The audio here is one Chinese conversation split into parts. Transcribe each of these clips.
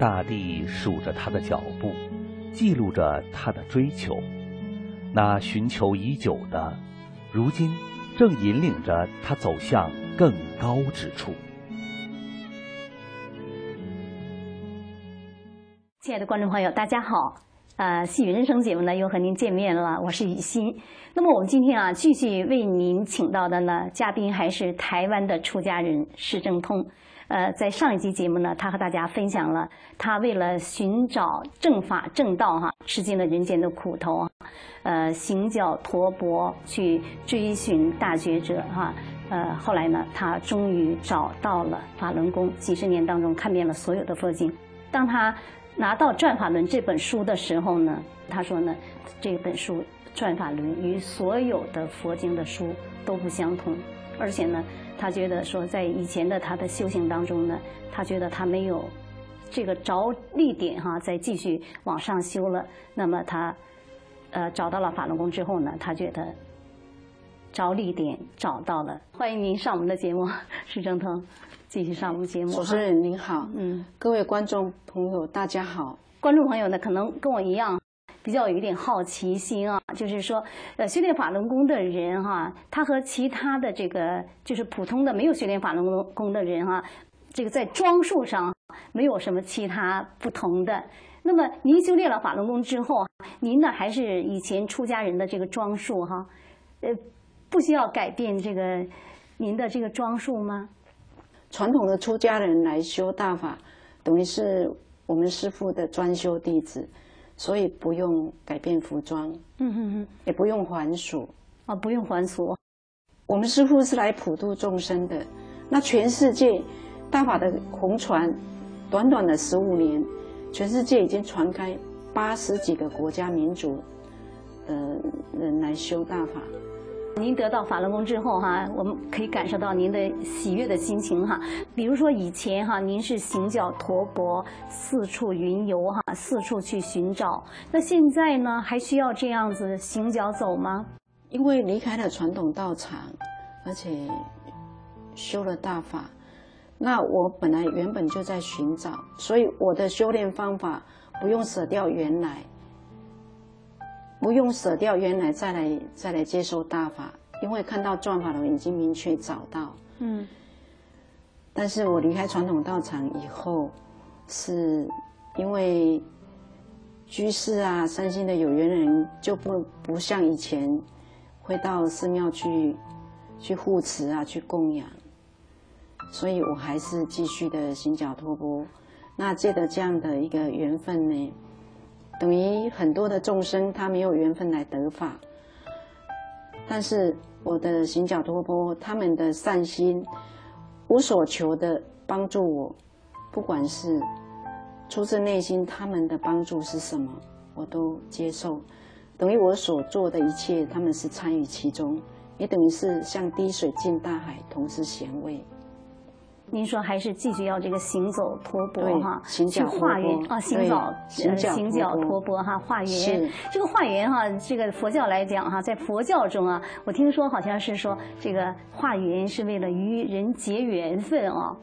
大地数着他的脚步，记录着他的追求。那寻求已久的，如今正引领着他走向更高之处。亲爱的观众朋友，大家好。呃，细雨人生节目呢又和您见面了，我是雨欣。那么我们今天啊，继续为您请到的呢嘉宾还是台湾的出家人释正通。呃，在上一集节目呢，他和大家分享了他为了寻找正法正道哈，吃尽了人间的苦头，呃，行脚陀钵去追寻大觉者哈。呃，后来呢，他终于找到了法轮功，几十年当中看遍了所有的佛经。当他拿到《转法轮》这本书的时候呢，他说呢，这本书《转法轮》与所有的佛经的书都不相同，而且呢，他觉得说在以前的他的修行当中呢，他觉得他没有这个着力点哈，再继续往上修了。那么他呃找到了法轮功之后呢，他觉得着力点找到了。欢迎您上我们的节目，施正腾。继续上我们节目。主持人您好，嗯，各位观众朋友大家好。观众朋友呢，可能跟我一样，比较有一点好奇心啊，就是说，呃，修炼法轮功的人哈，他和其他的这个就是普通的没有修炼法轮功的人哈，这个在装束上没有什么其他不同的。那么您修炼了法轮功之后，您呢还是以前出家人的这个装束哈，呃，不需要改变这个您的这个装束吗？传统的出家人来修大法，等于是我们师父的专修弟子，所以不用改变服装，嗯哼哼，也不用还俗，啊，不用还俗。我们师父是来普度众生的，那全世界大法的红传，短短的十五年，全世界已经传开八十几个国家民族，的，人来修大法。您得到法轮功之后哈，我们可以感受到您的喜悦的心情哈。比如说以前哈，您是行脚驮钵，四处云游哈，四处去寻找。那现在呢，还需要这样子行脚走吗？因为离开了传统道场，而且修了大法，那我本来原本就在寻找，所以我的修炼方法不用舍掉原来。不用舍掉原来再来再来接受大法，因为看到转法轮已经明确找到。嗯。但是我离开传统道场以后，是因为居士啊、三星的有缘人就不不像以前会到寺庙去去护持啊、去供养，所以我还是继续的行脚托钵。那借着这样的一个缘分呢？等于很多的众生，他没有缘分来得法，但是我的行脚托钵，他们的善心，无所求的帮助我，不管是出自内心，他们的帮助是什么，我都接受。等于我所做的一切，他们是参与其中，也等于是像滴水进大海，同时咸味。您说还是继续要这个行走托钵哈，去化缘啊，行走行脚托钵哈，化缘。这个化缘哈，这个佛教来讲哈，在佛教中啊，我听说好像是说这个化缘是为了与人结缘分啊。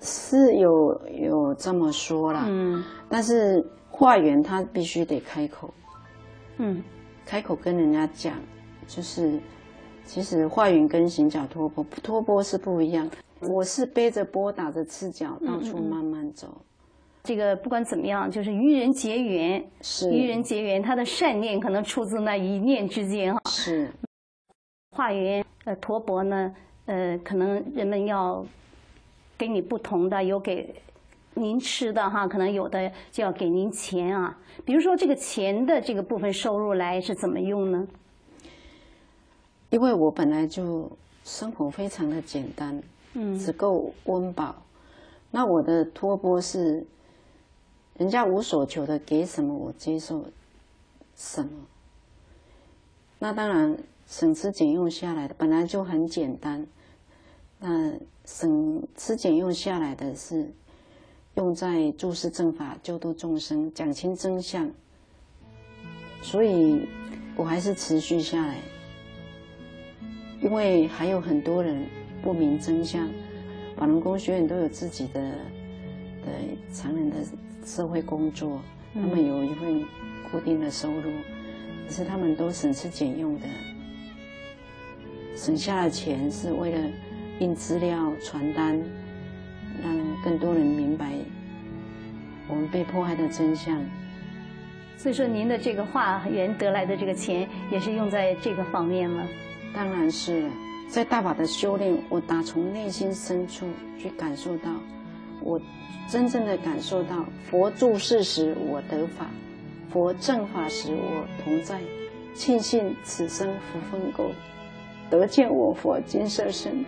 是有有这么说啦，嗯，但是化缘他必须得开口，嗯，开口跟人家讲，就是其实化缘跟行脚托钵托钵是不一样。我是背着钵，打着赤脚，到处慢慢走。这个不管怎么样，就是与人结缘，是与人结缘，他的善念可能出自那一念之间哈。是化缘呃，陀钵呢，呃，可能人们要给你不同的，有给您吃的哈，可能有的就要给您钱啊。比如说这个钱的这个部分收入来是怎么用呢？因为我本来就生活非常的简单。只够温饱，那我的托钵是人家无所求的，给什么我接受什么。那当然省吃俭用下来的本来就很简单，那省吃俭用下来的是用在注释正法、救度众生、讲清真相，所以我还是持续下来，因为还有很多人。不明真相，法轮功学院都有自己的的常人的社会工作，他们有一份固定的收入，可是他们都省吃俭用的，省下的钱是为了印资料、传单，让更多人明白我们被迫害的真相。所以说，您的这个化缘得来的这个钱，也是用在这个方面吗？当然是了。在大法的修炼，我打从内心深处去感受到，我真正的感受到，佛住世时我得法，佛正法时我同在，庆幸此生福分够，得见我佛金色身。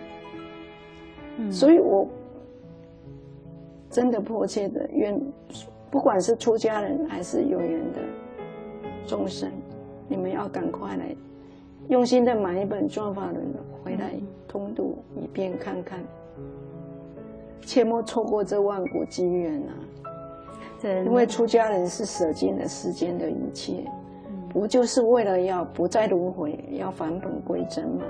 所以我真的迫切的愿，不管是出家人还是有缘的众生，你们要赶快来。用心的买一本《转法轮》回来通读一遍看看，切莫错过这万古机缘啊！因为出家人是舍尽了世间的一切，不就是为了要不再轮回，要返本归真吗？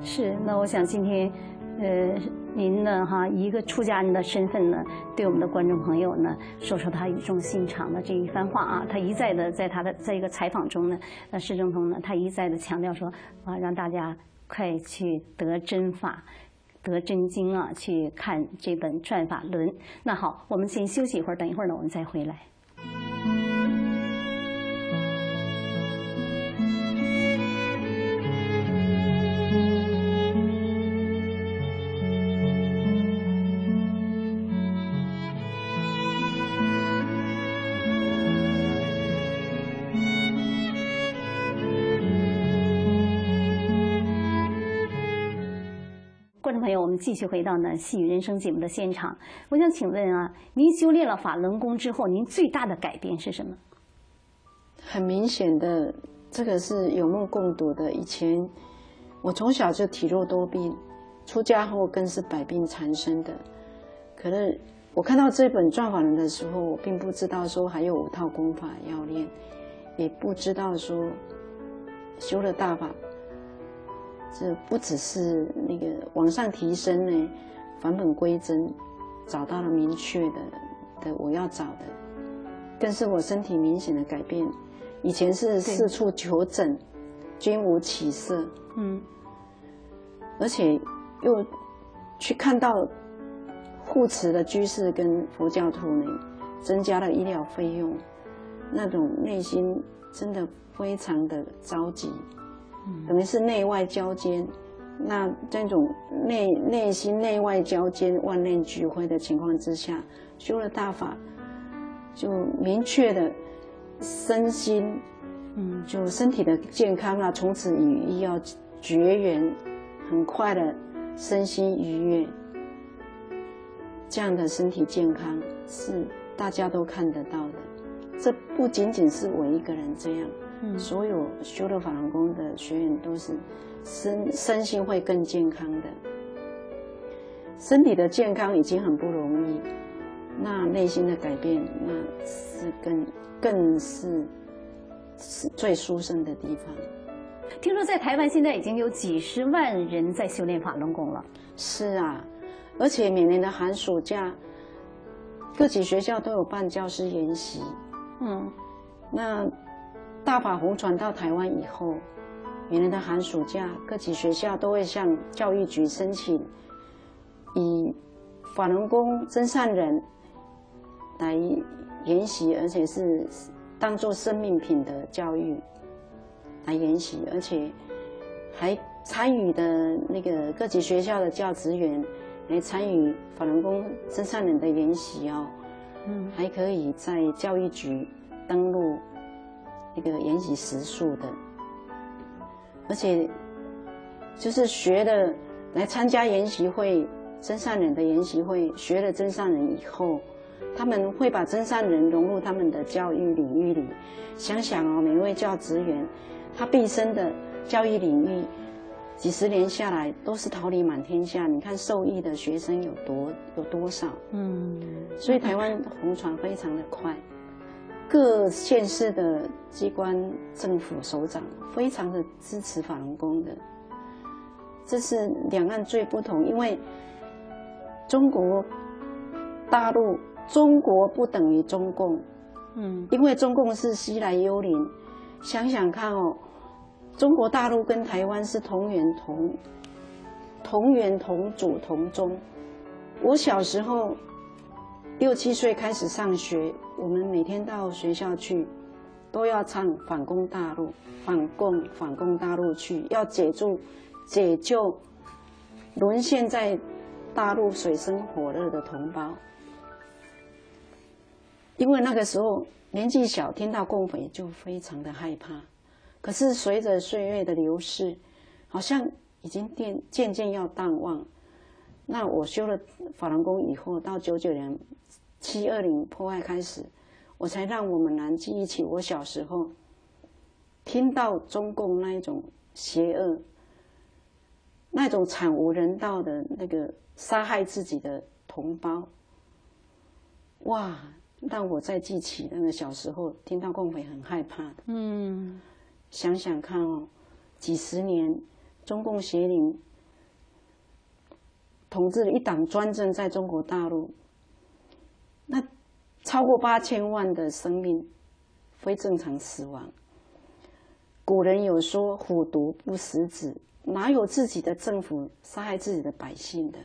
是。那我想今天，呃。您呢？哈，一个出家人的身份呢，对我们的观众朋友呢，说说他语重心长的这一番话啊。他一再的在他的在一个采访中呢，那施正通呢，他一再的强调说啊，让大家快去得真法，得真经啊，去看这本《转法轮》。那好，我们先休息一会儿，等一会儿呢，我们再回来。观众朋友，我们继续回到呢《细雨人生》节目的现场。我想请问啊，您修炼了法轮功之后，您最大的改变是什么？很明显的，这个是有目共睹的。以前我从小就体弱多病，出家后更是百病缠身的。可是我看到这本《转法轮》的时候，我并不知道说还有五套功法要练，也不知道说修了大法。这不只是那个往上提升呢，返本归真，找到了明确的的我要找的，更是我身体明显的改变。以前是四处求诊，均无起色，嗯，而且又去看到护持的居士跟佛教徒呢，增加了医疗费用，那种内心真的非常的着急。等于是内外交煎，那这种内内心内外交煎、万念俱灰的情况之下，修了大法，就明确的身心，嗯，就身体的健康啊，从此与医药绝缘，很快的身心愉悦，这样的身体健康是大家都看得到的，这不仅仅是我一个人这样。嗯所有修了法轮功的学员都是身身心会更健康的，身体的健康已经很不容易，那内心的改变那是更更是是最殊胜的地方。听说在台湾现在已经有几十万人在修炼法轮功了。是啊，而且每年的寒暑假，各级学校都有办教师研习。嗯，那。大法红传到台湾以后，每年的寒暑假，各级学校都会向教育局申请，以法轮功真善人来研习，而且是当做生命品的教育来研习，而且还参与的那个各级学校的教职员来参与法轮功真善人的研习哦，嗯，还可以在教育局登录。那个研习时数的，而且就是学的来参加研习会真善人的研习会，学了真善人以后，他们会把真善人融入他们的教育领域里。想想哦，每一位教职员，他毕生的教育领域，几十年下来都是桃李满天下。你看受益的学生有多有多少？嗯，所以台湾红船非常的快。各县市的机关政府首长非常的支持法轮功的，这是两岸最不同。因为中国大陆中国不等于中共，嗯因为中共是西来幽灵。想想看哦，中国大陆跟台湾是同源同同源同祖同宗。我小时候六七岁开始上学，我们每天到学校去，都要唱反攻大陆，反共反攻大陆去，要解救解救沦陷在大陆水深火热的同胞。因为那个时候年纪小，听到共匪就非常的害怕。可是随着岁月的流逝，好像已经渐渐渐要淡忘。那我修了法轮功以后，到九九年七二零破坏开始，我才让我们南记忆起我小时候听到中共那一种邪恶、那种惨无人道的那个杀害自己的同胞，哇！让我再记起那个小时候听到共匪很害怕的。嗯想想看哦，几十年中共邪灵统治了一党专政在中国大陆，那超过八千万的生命非正常死亡。古人有说“虎毒不食子”，哪有自己的政府杀害自己的百姓的？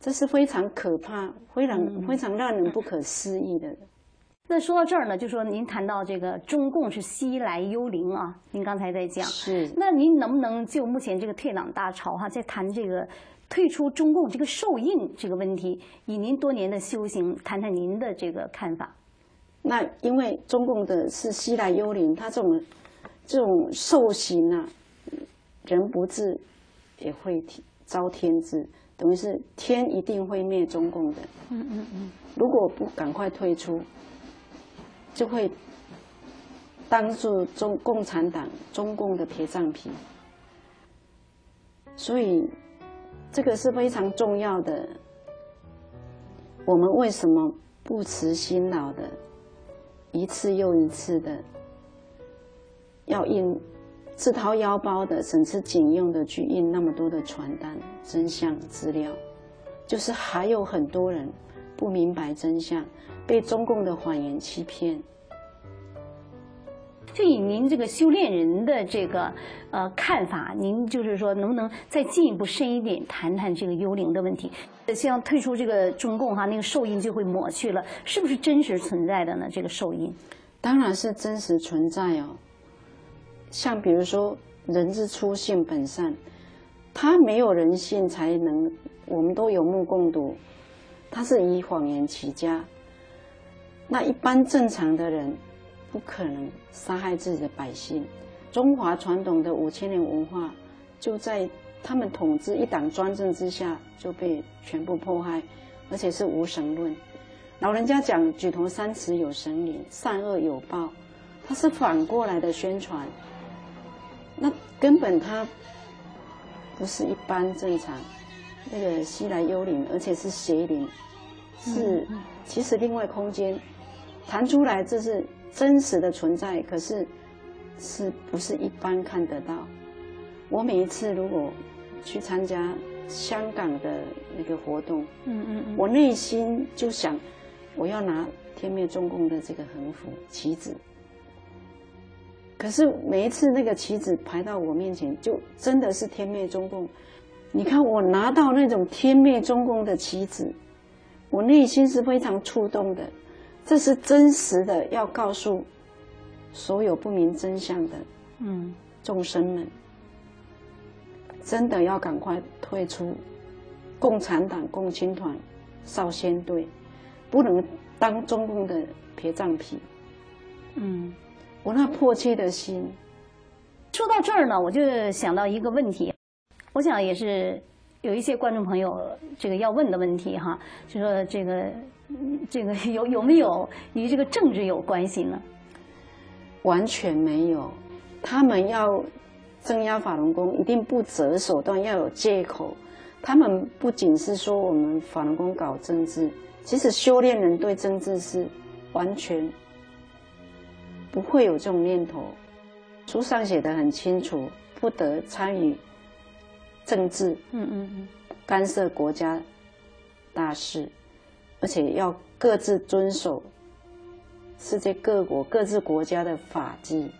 这是非常可怕、非常非常让人不可思议的。那说到这儿呢，就说您谈到这个中共是西来幽灵啊，您刚才在讲，是那您能不能就目前这个退党大潮哈，在谈这个退出中共这个受印这个问题，以您多年的修行，谈谈您的这个看法。那因为中共的是西来幽灵，他这种这种受刑啊，人不治也会遭天治，等于是天一定会灭中共的。嗯嗯嗯，如果不赶快退出，就会当做中共产党、中共的铁杖皮。所以这个是非常重要的。我们为什么不辞辛劳的，一次又一次的要印自掏腰包的、省吃俭用的去印那么多的传单、真相资料？就是还有很多人不明白真相，被中共的谎言欺骗。就以您这个修炼人的这个呃看法，您就是说能不能再进一步深一点谈谈这个幽灵的问题？像退出这个中共哈，那个兽印就会抹去了，是不是真实存在的呢？这个兽印？当然是真实存在哦。像比如说“人之初，性本善”，他没有人性才能，我们都有目共睹。他是以谎言起家，那一般正常的人不可能杀害自己的百姓。中华传统的五千年文化，就在他们统治一党专政之下就被全部迫害，而且是无神论。老人家讲“举头三尺有神灵，善恶有报”，他是反过来的宣传。那根本他不是一般正常那个西来幽灵，而且是邪灵，是其实另外空间弹出来，这是真实的存在，可是是不是一般看得到？我每一次如果去参加香港的那个活动，嗯嗯嗯，我内心就想，我要拿天灭中共的这个横幅旗子。可是每一次那个旗子排到我面前，就真的是天灭中共。你看我拿到那种天灭中共的旗子，我内心是非常触动的。这是真实的，要告诉所有不明真相的嗯众生们，真的要赶快退出共产党、共青团、少先队，不能当中共的陪葬皮。嗯。我那迫切的心，说到这儿呢，我就想到一个问题，我想也是有一些观众朋友这个要问的问题哈，就说这个嗯这个有有没有与这个政治有关系呢？完全没有。他们要镇压法轮功，一定不择手段，要有借口。他们不仅是说我们法轮功搞政治，其实修炼人对政治是完全不会有这种念头。书上写的很清楚，不得参与政治，嗯嗯嗯，干涉国家大事。而且要各自遵守世界各国各自国家的法纪。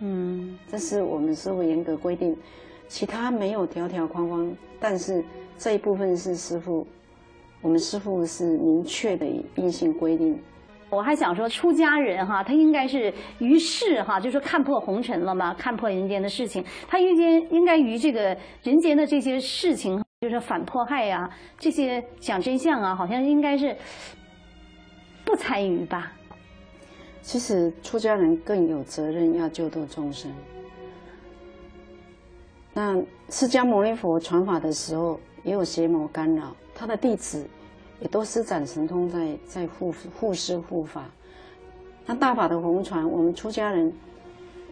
嗯，这是我们师傅严格规定，其他没有条条框框，但是这一部分是师傅，我们师傅是明确的硬性规定。我还想说，出家人哈，他应该是于世哈，就是看破红尘了嘛，看破人间的事情，他应该应该于这个人间的这些事情，就是反迫害呀，这些讲真相啊，好像应该是不参与吧。其实出家人更有责任要救度众生。那释迦牟尼佛传法的时候，也有邪魔干扰，他的弟子。也都施展神通在在护护师护法，那大法的红传，我们出家人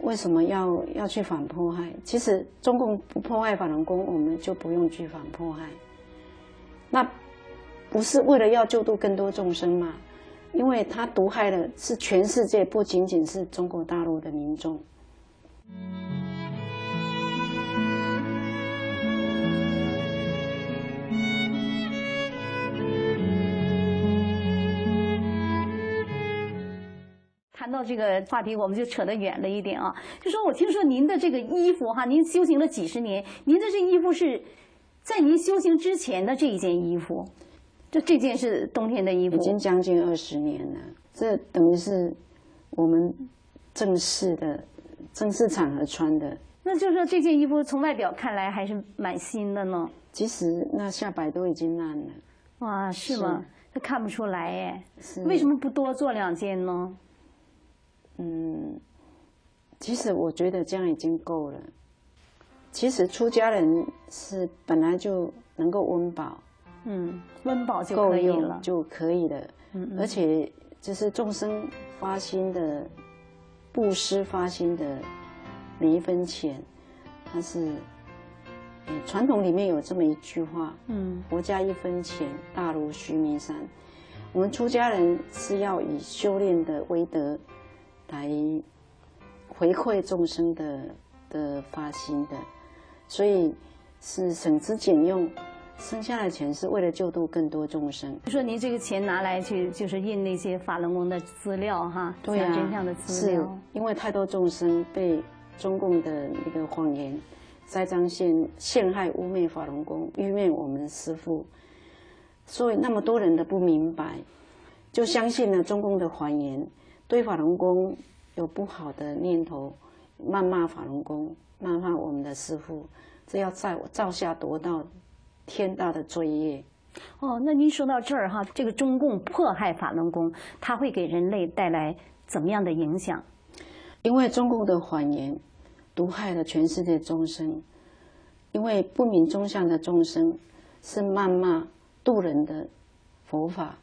为什么要要去反迫害？其实中共不迫害法轮功，我们就不用去反迫害。那不是为了要救度更多众生吗？因为他毒害的是全世界，不仅仅是中国大陆的民众。谈到这个话题，我们就扯得远了一点啊。就说我听说您的这个衣服哈，您修行了几十年，您的这衣服是在您修行之前的这一件衣服，就这件是冬天的衣服，已经将近二十年了。这等于是我们正式的正式场合穿的。那就是说这件衣服从外表看来还是蛮新的呢。其实那下摆都已经烂了。哇，是吗？他看不出来哎。为什么不多做两件呢？嗯，其实我觉得这样已经够了。其实出家人是本来就能够温饱，嗯，温饱就可以了，就可以了。嗯嗯。而且就是众生发心的布施发心的每一分钱，它是，传统里面有这么一句话，嗯，佛家一分钱大如须弥山。我们出家人是要以修炼的威德。来回馈众生的的发心的，所以是省吃俭用，剩下的钱是为了救度更多众生。说您这个钱拿来去就是印那些法轮功的资料哈，对呀，真相的资料。是，因为太多众生被中共的那个谎言栽赃陷陷害污蔑法轮功，污蔑我们师父，所以那么多人的不明白，就相信了中共的谎言。对法轮功有不好的念头，谩骂法轮功，谩骂我们的师父，这要在我造下多大天大的罪业。哦，那您说到这儿哈，这个中共迫害法轮功，它会给人类带来怎么样的影响？因为中共的谎言毒害了全世界众生，因为不明真相的众生是谩骂渡人的佛法。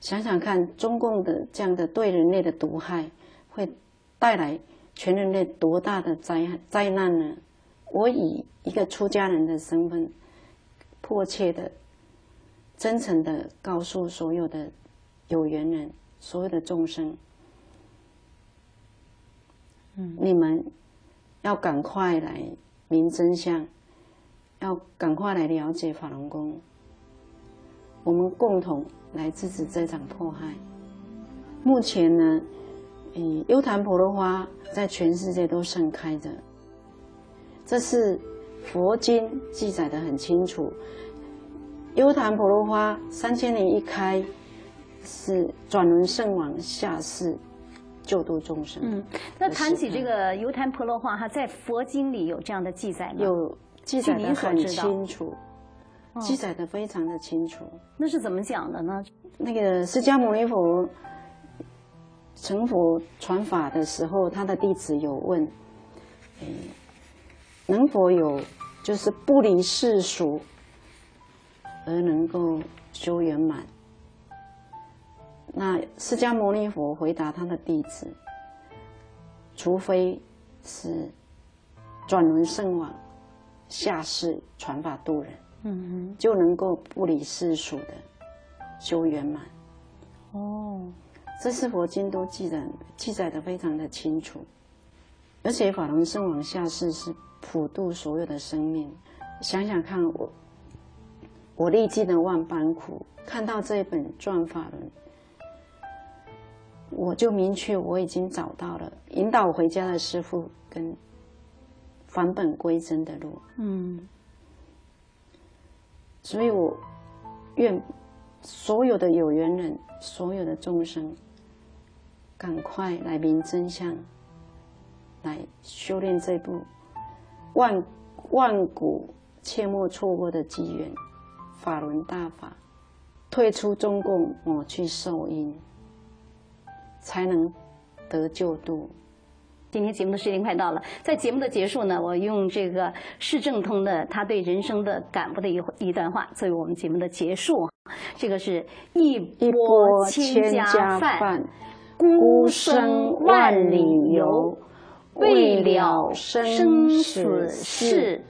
想想看，中共的这样的对人类的毒害，会带来全人类多大的灾灾难呢？我以一个出家人的身份，迫切的、真诚的告诉所有的有缘人、所有的众生：，嗯，你们要赶快来明真相，要赶快来了解法轮功，我们共同。来制止这场迫害。目前呢，嗯，优昙婆罗花在全世界都盛开着。这是佛经记载的很清楚。优昙婆罗花三千年一开，是转轮圣王下世救度众生。嗯，那谈起这个优昙婆罗花，哈，在佛经里有这样的记载吗？有记载的很清楚。记载的非常的清楚，那是怎么讲的呢？那个释迦牟尼佛成佛传法的时候，他的弟子有问：，能否有就是不离世俗而能够修圆满？那释迦牟尼佛回答他的弟子：，除非是转轮圣王下世传法度人。嗯哼，就能够不离世俗的修圆满。哦，这是佛经都记载记载的非常的清楚，而且法轮圣王下世是普度所有的生命。想想看，我我历尽了万般苦，看到这一本《转法轮》，我就明确我已经找到了引导我回家的师傅跟返本归真的路。嗯，所以我愿所有的有缘人，所有的众生，赶快来明真相，来修炼这部万万古切莫错过的机缘。法轮大法，退出中共，抹去受因，才能得救度。今天节目的时间快到了，在节目的结束呢，我用这个市政通的他对人生的感悟的一一段话作为我们节目的结束。这个是一波千家饭，孤身万里游，为了生死事。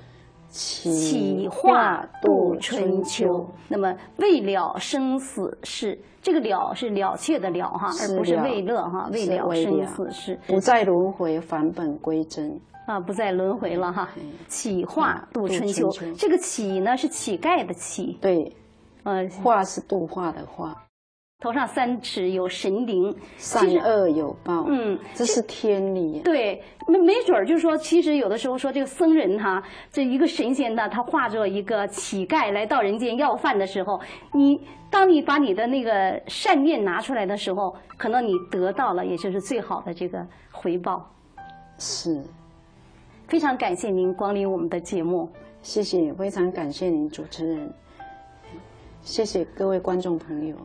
起化度春秋，那么未了生死事，这个了是了却的了哈，而不是为乐哈，未了生死事，不再轮回，返本归真。啊，不再轮回了哈。企化度春秋，这个企呢是乞丐的乞，对，呃，化是度化的化。头上三尺有神灵，善恶有报。嗯，这是天理。对，没没准儿，就是说，其实有的时候说这个僧人哈，这一个神仙呢，他化作一个乞丐来到人间要饭的时候，你当你把你的那个善念拿出来的时候，可能你得到了，也就是最好的这个回报。是，非常感谢您光临我们的节目。谢谢，非常感谢您主持人。谢谢各位观众朋友。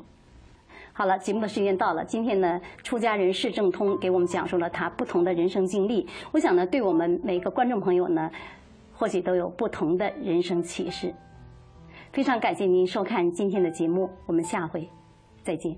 好了，节目的时间到了。今天呢，出家人释正通给我们讲述了他不同的人生经历。我想呢，对我们每个观众朋友呢，或许都有不同的人生启示。非常感谢您收看今天的节目，我们下回再见。